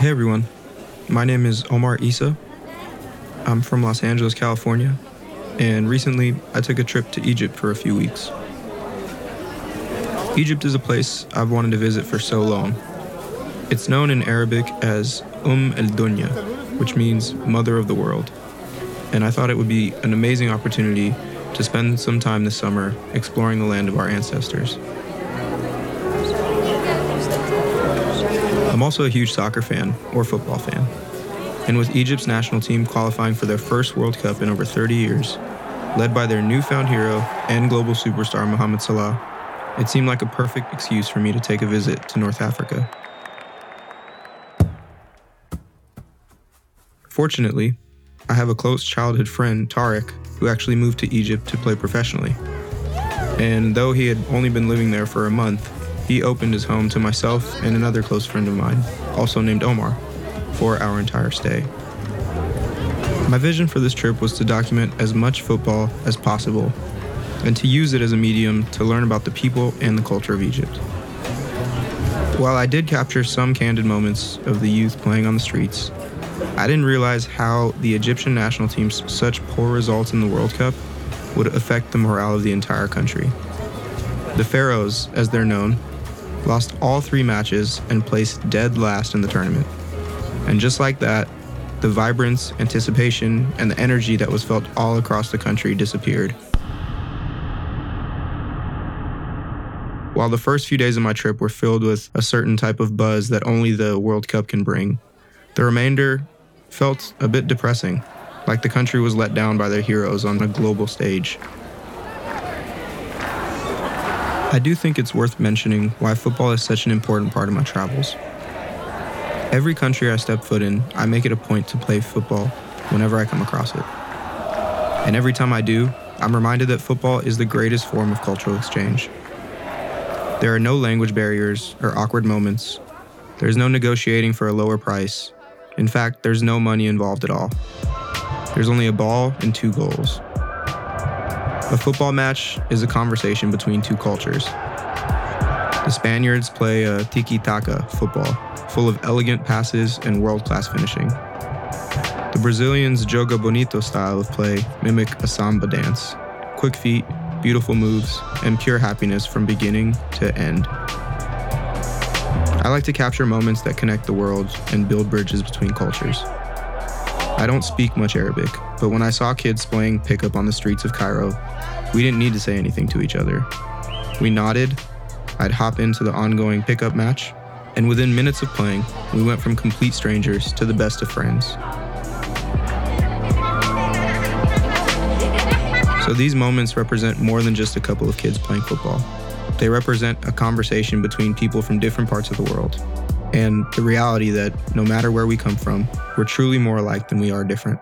Hey everyone, my name is Omar Isa. I'm from Los Angeles, California, and recently I took a trip to Egypt for a few weeks. Egypt is a place I've wanted to visit for so long. It's known in Arabic as Umm el Dunya, which means Mother of the World, and I thought it would be an amazing opportunity to spend some time this summer exploring the land of our ancestors. I'm also a huge soccer fan or football fan. And with Egypt's national team qualifying for their first World Cup in over 30 years, led by their newfound hero and global superstar Mohamed Salah, it seemed like a perfect excuse for me to take a visit to North Africa. Fortunately, I have a close childhood friend, Tariq, who actually moved to Egypt to play professionally. And though he had only been living there for a month, he opened his home to myself and another close friend of mine, also named Omar, for our entire stay. My vision for this trip was to document as much football as possible and to use it as a medium to learn about the people and the culture of Egypt. While I did capture some candid moments of the youth playing on the streets, I didn't realize how the Egyptian national team's such poor results in the World Cup would affect the morale of the entire country. The Pharaohs, as they're known, lost all three matches and placed dead last in the tournament. And just like that, the vibrance, anticipation, and the energy that was felt all across the country disappeared. While the first few days of my trip were filled with a certain type of buzz that only the World Cup can bring, the remainder felt a bit depressing, like the country was let down by their heroes on a global stage. I do think it's worth mentioning why football is such an important part of my travels. Every country I step foot in, I make it a point to play football whenever I come across it. And every time I do, I'm reminded that football is the greatest form of cultural exchange. There are no language barriers or awkward moments. There's no negotiating for a lower price. In fact, there's no money involved at all. There's only a ball and two goals. A football match is a conversation between two cultures. The Spaniards play uh, a tiki taka football, full of elegant passes and world class finishing. The Brazilians' joga bonito style of play mimic a samba dance quick feet, beautiful moves, and pure happiness from beginning to end. I like to capture moments that connect the world and build bridges between cultures. I don't speak much Arabic, but when I saw kids playing pickup on the streets of Cairo, we didn't need to say anything to each other. We nodded, I'd hop into the ongoing pickup match, and within minutes of playing, we went from complete strangers to the best of friends. So these moments represent more than just a couple of kids playing football. They represent a conversation between people from different parts of the world, and the reality that no matter where we come from, we're truly more alike than we are different.